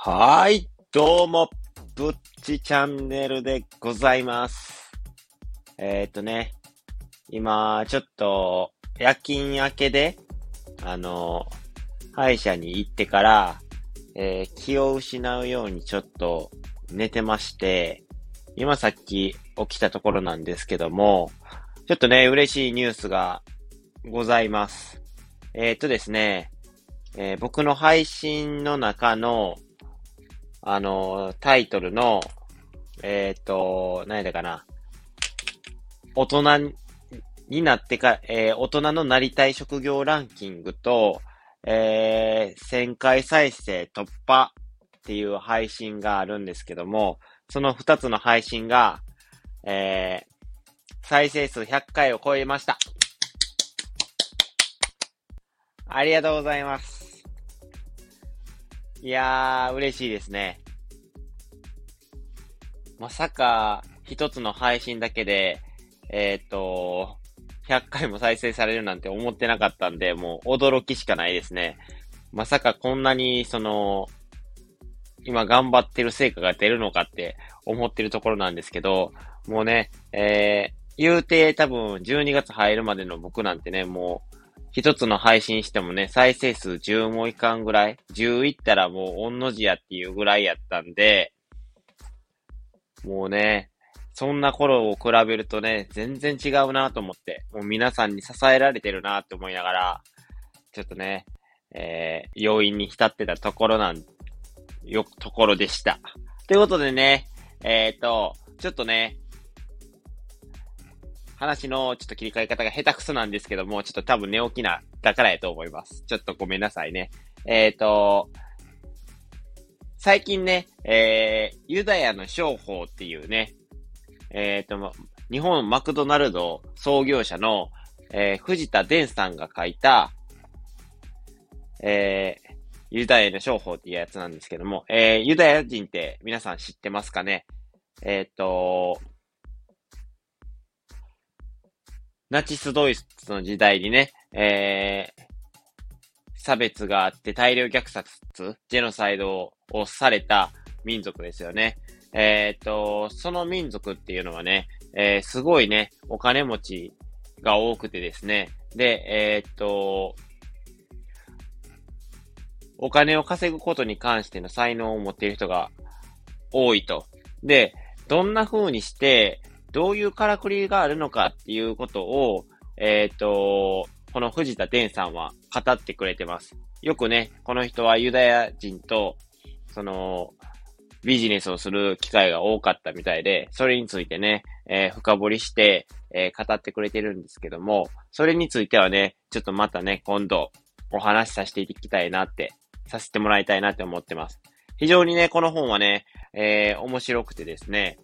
はい、どうも、ぶっちチャンネルでございます。えー、っとね、今、ちょっと、夜勤明けで、あの、歯医者に行ってから、えー気を失うようにちょっと寝てまして、今さっき起きたところなんですけども、ちょっとね、嬉しいニュースがございます。えー、っとですね、えー僕の配信の中の、あの、タイトルの、えっ、と、何だかな。大人になってか、えー大人のなりたい職業ランキングと、えー1000回再生突破っていう配信があるんですけども、その2つの配信が、えー再生数100回を超えました。ありがとうございます。いやー、嬉しいですね。まさか、一つの配信だけで、えっ、と、100回も再生されるなんて思ってなかったんで、もう驚きしかないですね。まさかこんなに、その、今頑張ってる成果が出るのかって思ってるところなんですけど、もうね、えー、言うて多分12月入るまでの僕なんてね、もう、一つの配信してもね、再生数10もいかんぐらい、10いったらもう御の字やっていうぐらいやったんで、もうね、そんな頃を比べるとね、全然違うなと思って、もう皆さんに支えられてるなって思いながら、ちょっとね、えー、要因に浸ってたところなん、よ、ところでした。ということでね、えっ、と、ちょっとね、話のちょっと切り替え方が下手くそなんですけども、ちょっと多分寝起きな、だからやと思います。ちょっとごめんなさいね。えっ、と、最近ね、えー、ユダヤの商法っていうね、えっ、と、日本マクドナルド創業者の、えー藤田伝さんが書いた、えー、ユダヤの商法っていうやつなんですけども、えー、ユダヤ人って皆さん知ってますかね？えっ、と、ナチスドイツの時代にね、えー、差別があって大量虐殺、ジェノサイドをされた民族ですよね。えっ、と、その民族っていうのはね、えーすごいね、お金持ちが多くてですね、で、えっ、と、お金を稼ぐことに関しての才能を持っている人が多いと。で、どんな風にして、どういうからくりがあるのかっていうことを、えっ、と、この藤田伝さんは語ってくれてます。よくね、この人はユダヤ人と、その、ビジネスをする機会が多かったみたいで、それについてね、えー深掘りして、えー語ってくれてるんですけども、それについてはね、ちょっとまたね、今度お話しさせていきたいなって、させてもらいたいなって思ってます。非常にね、この本はね、えー面白くてですね、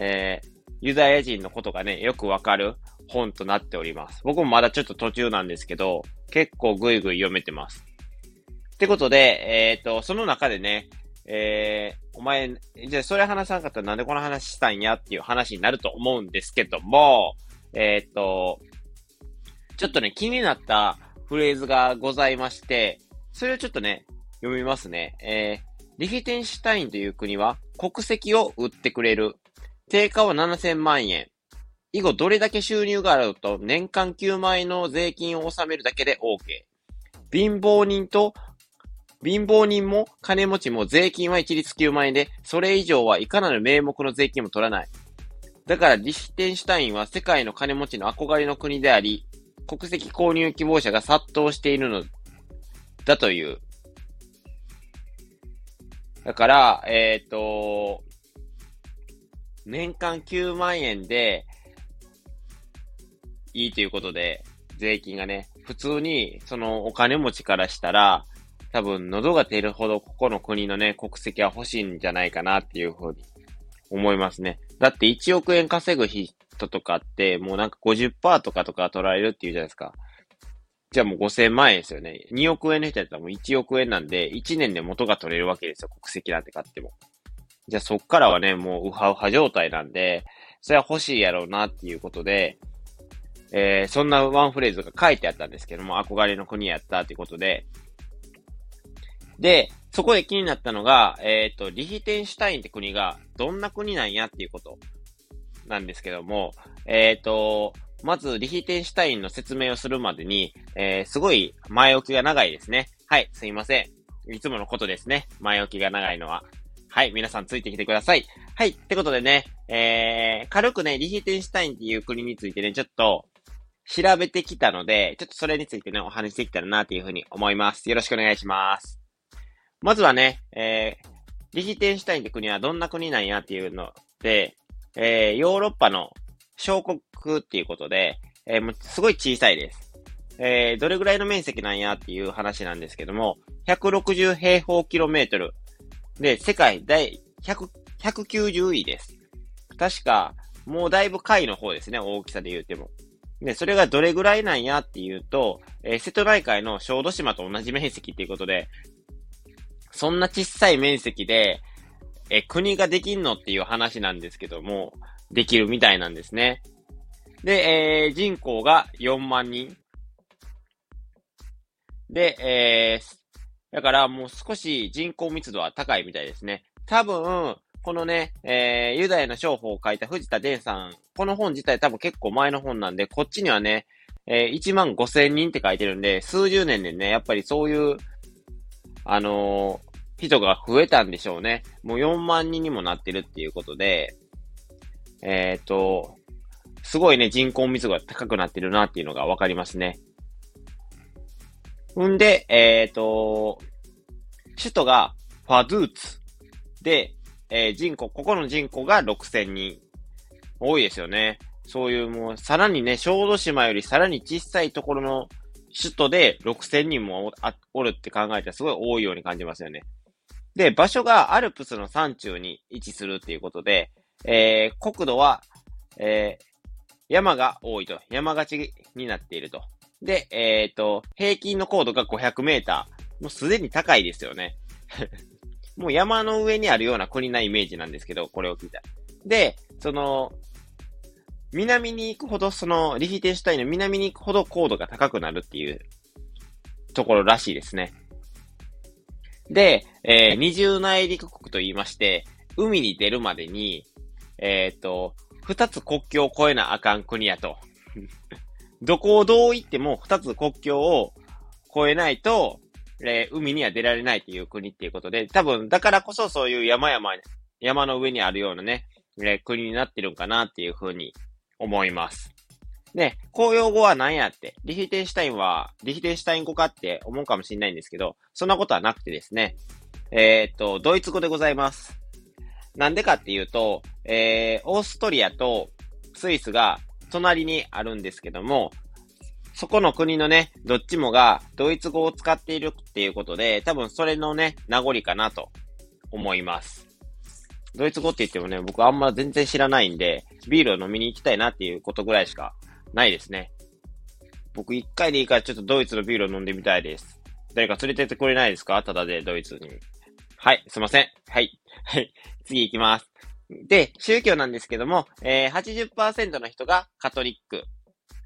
えーユダヤ人のことがね、よくわかる本となっております。僕もまだちょっと途中なんですけど、結構ぐいぐい読めてます。ってことで、えっ、と、その中でね、えー、お前、じゃあそれ話さなかったらなんでこの話したんやっていう話になると思うんですけども、えっ、と、ちょっとね、気になったフレーズがございまして、それをちょっとね、読みますね。えー、リヒテンシュタインという国は国籍を売ってくれる。定価は7000万円。以後どれだけ収入があると年間9万円の税金を納めるだけで OK。貧乏人と貧乏人も金持ちも税金は一律9万円で、それ以上はいかなる名目の税金も取らない。だからリヒテンシュタインは世界の金持ちの憧れの国であり、国籍購入希望者が殺到しているのだという。だから、えっ、と、年間9万円でいいということで、税金がね、普通にそのお金持ちからしたら、多分喉が出るほどここの国のね、国籍は欲しいんじゃないかなっていうふうに思いますね。だって1億円稼ぐ人とかって、もうなんか50%とかとか取られるっていうじゃないですか。じゃあもう5000万円ですよね。2億円の人やったらもう1億円なんで、1年で元が取れるわけですよ。国籍なんて買っても。じゃあそっからはね、もうウハウハ状態なんで、それは欲しいやろうなっていうことで、えー、そんなワンフレーズが書いてあったんですけども、憧れの国やったっていうことで、で、そこで気になったのが、えっ、ー、と、リヒテンシュタインって国がどんな国なんやっていうことなんですけども、えっ、ー、と、まず、リヒテンシュタインの説明をするまでに、えー、すごい前置きが長いですね。はい、すいません。いつものことですね。前置きが長いのは。はい、皆さんついてきてください。はい、ってことでね、えー、軽くね、リヒテンシュタインっていう国についてね、ちょっと、調べてきたので、ちょっとそれについてね、お話しできたらなっていうふうに思います。よろしくお願いします。まずはね、えー、リヒテンシュタインって国はどんな国なんやっていうので、えー、ヨーロッパの小国っていうことで、えー、もうすごい小さいです。えー、どれぐらいの面積なんやっていう話なんですけども、160平方キロメートル。で、世界第100、190位です。確か、もうだいぶ下位の方ですね、大きさで言うても。で、それがどれぐらいなんやっていうと、えー、瀬戸内海の小豆島と同じ面積っていうことで、そんな小さい面積で、え、国ができんのっていう話なんですけども、できるみたいなんですね。で、えー、人口が4万人。で、えー、だからもう少し人口密度は高いみたいですね。多分、このね、えー、ユダヤの商法を書いた藤田伝さん、この本自体多分結構前の本なんで、こっちにはね、えー、1万5千人って書いてるんで、数十年でね、やっぱりそういうあのー、人が増えたんでしょうね。もう4万人にもなってるっていうことで、えっ、ー、と、すごいね、人口密度が高くなってるなっていうのがわかりますね。んで、えっ、ー、と、首都がファドーツで、えー、人口、ここの人口が6000人。多いですよね。そういうもう、さらにね、小豆島よりさらに小さいところの首都で6000人もおるって考えたらすごい多いように感じますよね。で、場所がアルプスの山中に位置するっていうことで、えー、国土は、えー、山が多いと。山がちになっていると。で、えっ、ー、と、平均の高度が500メーター。もうすでに高いですよね。もう山の上にあるような国なイメージなんですけど、これを聞いた。で、その、南に行くほど、その、リヒテンシュタインの南に行くほど高度が高くなるっていうところらしいですね。で、えー、二重内陸国と言いまして、海に出るまでに、えっ、ー、と、二つ国境を越えなあかん国やと。どこをどう行っても二つ国境を越えないと、えー、海には出られないという国っていうことで、多分、だからこそそういう山々、山の上にあるようなね、えー、国になってるんかなっていうふうに思います。で、公用語は何やって、リヒテンシュタインは、リヒテンシュタイン語かって思うかもしれないんですけど、そんなことはなくてですね、えー、っと、ドイツ語でございます。なんでかっていうと、えー、オーストリアとスイスが隣にあるんですけども、そこの国のね、どっちもがドイツ語を使っているっていうことで、多分それのね、名残かなと思います。ドイツ語って言ってもね、僕あんま全然知らないんで、ビールを飲みに行きたいなっていうことぐらいしかないですね。僕一回でいいからちょっとドイツのビールを飲んでみたいです。誰か連れてってくれないですか？ただでドイツに。はい、すいません。はい。はい。次行きます。で、宗教なんですけども、えー、80%の人がカトリック。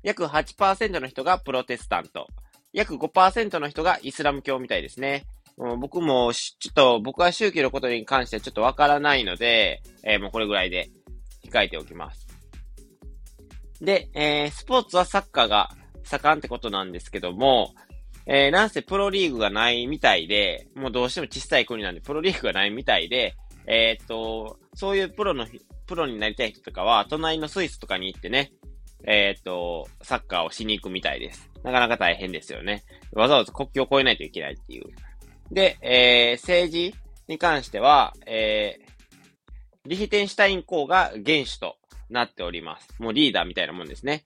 約8%の人がプロテスタント。約5%の人がイスラム教みたいですね。もう僕も、ちょっと、僕は宗教のことに関してはちょっとわからないので、えー、もうこれぐらいで控えておきます。で、えー、スポーツはサッカーが盛んってことなんですけども、えー、なんせプロリーグがないみたいで、もうどうしても小さい国なんでプロリーグがないみたいで、えー、っと、そういうプロの、プロになりたい人とかは、隣のスイスとかに行ってね、えー、っと、サッカーをしに行くみたいです。なかなか大変ですよね。わざわざ国境を越えないといけないっていう。で、えー、政治に関しては、えー、リヒテンシュタイン公が元首となっております。もうリーダーみたいなもんですね。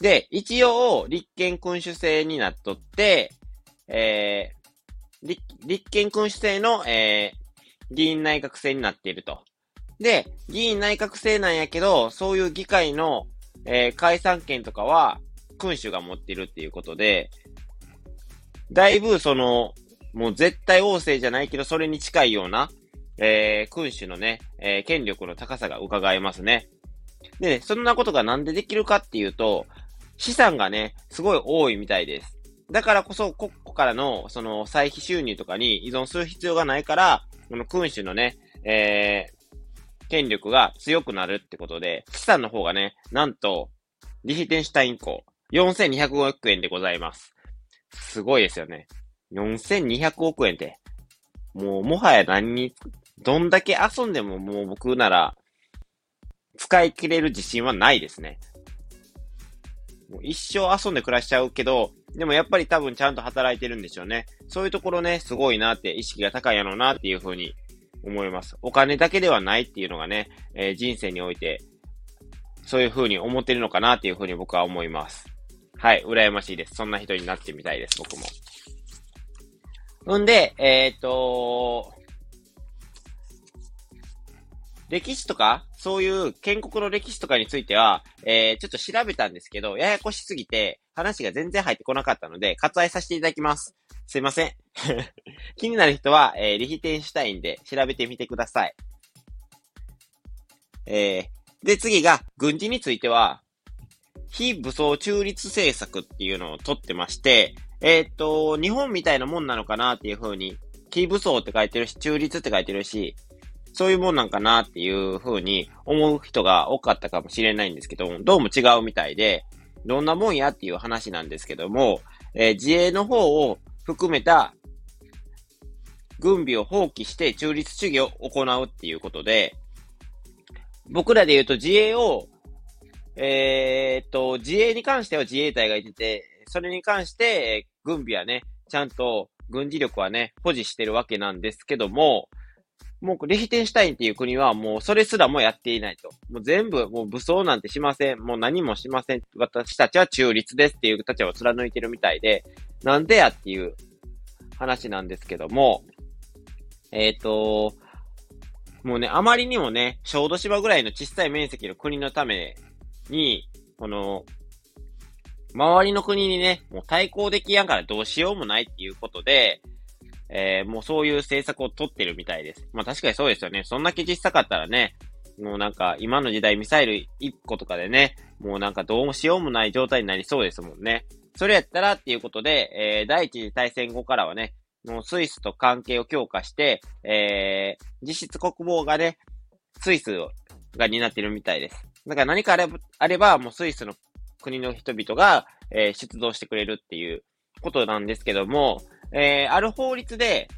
で、一応、立憲君主制になっとって、えー、立憲君主制の、えー、議員内閣制になっていると。で、議員内閣制なんやけど、そういう議会の、えー、解散権とかは、君主が持っているっていうことで、だいぶその、もう絶対王政じゃないけど、それに近いような、えー、君主のね、えー、権力の高さが伺えますね。で、そんなことがなんでできるかっていうと、資産がね、すごい多いみたいです。だからこそ国庫からのその歳費収入とかに依存する必要がないから、この君主のね、えー、権力が強くなるってことで、資産の方がね、なんと、リヒテンシュタイン港、4200億円でございます。すごいですよね。4200億円って。もう、もはや何に、どんだけ遊んでももう僕なら、使い切れる自信はないですね。もう一生遊んで暮らしちゃうけど、でもやっぱり多分ちゃんと働いてるんでしょうね。そういうところね、すごいなって、意識が高いやろうなっていうふうに思います。お金だけではないっていうのがね、えー、人生において、そういうふうに思ってるのかなっていうふうに僕は思います。はい、羨ましいです。そんな人になってみたいです、僕も。んで、えっ、と歴史とか、そういう建国の歴史とかについては、えー、ちょっと調べたんですけど、ややこしすぎて、話が全然入ってこなかったので、割愛させていただきます。すいません。気になる人は、えー、リヒテンシュタインで調べてみてください。えー、で、次が、軍事については、非武装中立政策っていうのを取ってまして、えー、っと、日本みたいなもんなのかなっていう風に、非武装って書いてるし、中立って書いてるし、そういうもんなんかなっていう風に思う人が多かったかもしれないんですけどどうも違うみたいで、どんなもんやっていう話なんですけども、えー、自衛の方を含めた軍備を放棄して中立主義を行うっていうことで、僕らで言うと自衛を、えー、っと、自衛に関しては自衛隊がいてて、それに関して軍備はね、ちゃんと軍事力はね、保持してるわけなんですけども、もうレヒテンシュタインっていう国はもうそれすらもやっていないと。もう全部もう武装なんてしません。もう何もしません。私たちは中立ですっていう立場を貫いてるみたいで、なんでやっていう話なんですけども、えっ、ー、と、もうね、あまりにもね、小豆島ぐらいの小さい面積の国のために、この、周りの国にね、もう対抗できやんからどうしようもないっていうことで、えー、もうそういう政策を取ってるみたいです。まあ確かにそうですよね。そんだけ小さかったらね、もうなんか今の時代ミサイル1個とかでね、もうなんかどうしようもない状態になりそうですもんね。それやったらっていうことで、えー、第一次大戦後からはね、もうスイスと関係を強化して、えー、実質国防がね、スイスが担ってるみたいです。だから何かあれば、あればもうスイスの国の人々が、えー、出動してくれるっていうことなんですけども、えー、ある法律で、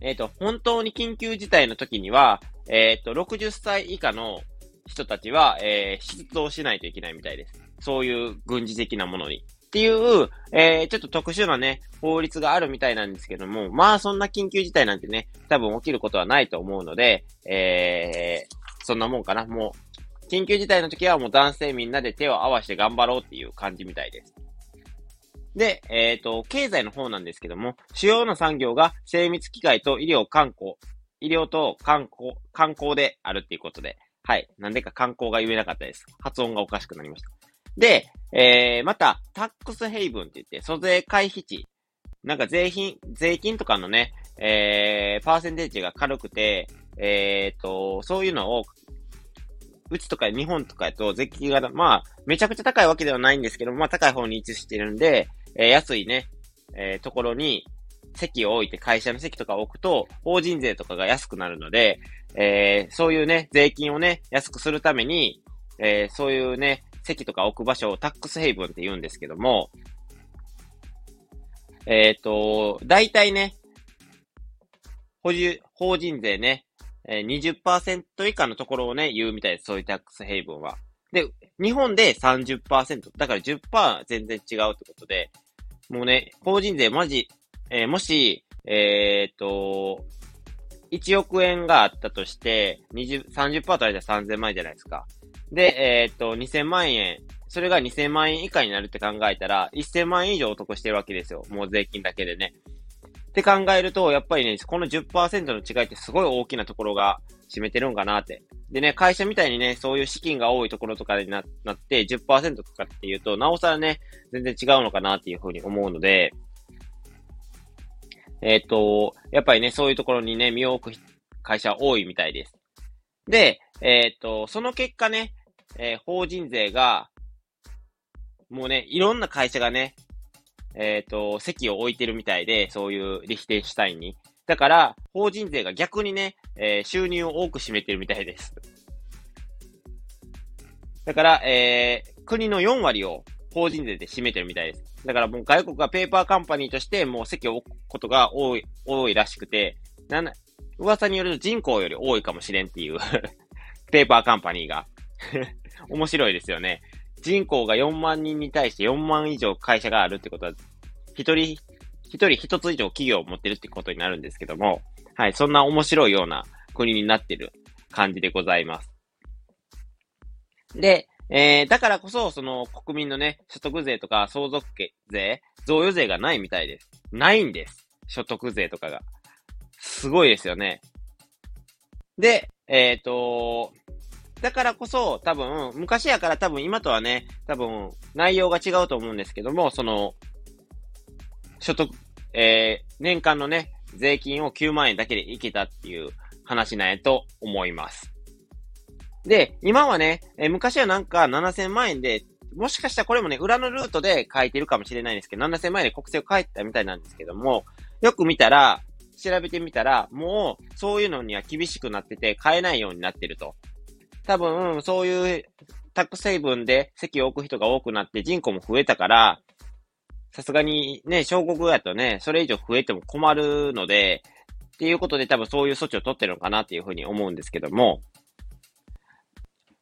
えっ、ー、と、本当に緊急事態の時には、えっ、ー、と、60歳以下の人たちは、えー、出動しないといけないみたいです。そういう軍事的なものに。っていう、えー、ちょっと特殊なね、法律があるみたいなんですけども、まあそんな緊急事態なんてね、多分起きることはないと思うので、えー、そんなもんかな。もう、緊急事態の時はもう男性みんなで手を合わせて頑張ろうっていう感じみたいです。で、えっ、ー、と、経済の方なんですけども、主要な産業が精密機械と医療観光、医療と観光、観光であるっていうことで、はい。なんでか観光が言えなかったです。発音がおかしくなりました。で、えー、また、タックスヘイブンって言って、租税回避地。なんか税金、税金とかのね、えー、パーセンテージが軽くて、えー、と、そういうのをうちとか日本とかやと税金が、まあ、めちゃくちゃ高いわけではないんですけど、まあ高い方に位置してるんで、えー、安いね、えー、ところに席を置いて会社の席とか置くと、法人税とかが安くなるので、えー、そういうね、税金をね、安くするために、えー、そういうね、席とか置く場所をタックスヘイブンって言うんですけども、えっ、ー、と、大体ね、法人税ね、えー、20%以下のところをね、言うみたいです。そういうタックスヘイブンは。で、日本で30%。だから10%全然違うってことで、もうね、法人税マジ、えー、もし、えー、っと、1億円があったとして、20、30%とあれじゃ3000万円じゃないですか。で、えー、っと、2000万円、それが2000万円以下になるって考えたら、1000万円以上お得してるわけですよ。もう税金だけでね。って考えると、やっぱりね、この10%の違いってすごい大きなところが占めてるんかなって。でね、会社みたいにね、そういう資金が多いところとかになって10%とかっていうと、なおさらね、全然違うのかなっていうふうに思うので、えっ、ー、と、やっぱりね、そういうところにね、身を置く会社多いみたいです。で、えっ、ー、と、その結果ね、えー、法人税が、もうね、いろんな会社がね、えっ、ー、と、席を置いてるみたいで、そういうリヒテンシュタインに。だから、法人税が逆にね、えー、収入を多く占めてるみたいです。だから、えー、国の4割を法人税で占めてるみたいです。だからもう外国がペーパーカンパニーとしてもう席を置くことが多い、多いらしくて、な、噂によると人口より多いかもしれんっていう ペーパーカンパニーが 面白いですよね。人口が4万人に対して4万以上会社があるってことは、一人、一人一つ以上企業を持ってるってことになるんですけども、はい、そんな面白いような国になってる感じでございます。で、えー、だからこそ、その国民のね、所得税とか相続税、贈与税がないみたいです。ないんです。所得税とかが。すごいですよね。で、えっ、ー、と、だからこそ、多分、昔やから多分今とはね、多分、内容が違うと思うんですけども、その、所得、えー、年間のね、税金を9万円だけでいけたっていう話なんやと思います。で、今はね、えー、昔はなんか7000万円で、もしかしたらこれもね、裏のルートで書いてるかもしれないんですけど、7000万円で国税を書いてたみたいなんですけども、よく見たら、調べてみたら、もう、そういうのには厳しくなってて、買えないようになってると。多分、そういうタック成分で席を置く人が多くなって人口も増えたから、さすがにね、小国やとね、それ以上増えても困るので、っていうことで多分そういう措置を取ってるのかなっていうふうに思うんですけども、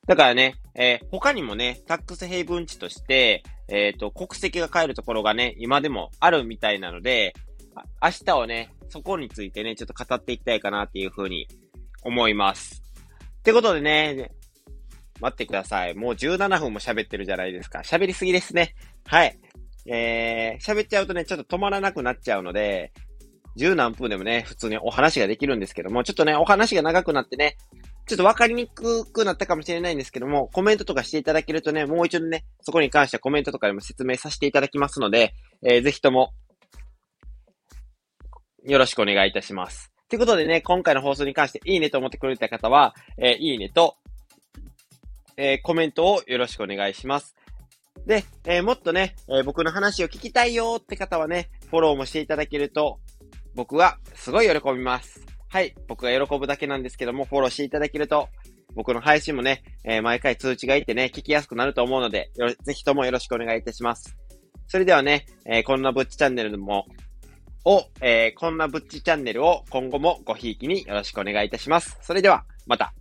だからね、えー、他にもね、タックスヘイブン地として、えっ、ー、と、国籍が変えるところがね、今でもあるみたいなので、明日はね、そこについてね、ちょっと語っていきたいかなっていうふうに思います。ってことでね、待ってください。もう17分も喋ってるじゃないですか。喋りすぎですね。はい。えー、喋っちゃうとね、ちょっと止まらなくなっちゃうので、十何分でもね、普通にお話ができるんですけども、ちょっとね、お話が長くなってね、ちょっとわかりにくくなったかもしれないんですけども、コメントとかしていただけるとね、もう一度ね、そこに関してはコメントとかでも説明させていただきますので、えー、ぜひとも、よろしくお願いいたします。ということでね、今回の放送に関していいねと思ってくれた方は、えー、いいねと、えー、コメントをよろしくお願いします。で、えー、もっとね、え僕の話を聞きたいよって方はね、フォローもしていただけると、僕はすごい喜びます。はい、僕が喜ぶだけなんですけども、フォローしていただけると、僕の配信もね、え毎回通知がいてね、聞きやすくなると思うので、ぜひともよろしくお願いいたします。それではね、えこんなぶっちチャンネルもを、えー、こんなぶっちチャンネルを今後もごひいきによろしくお願いいたします。それでは、また。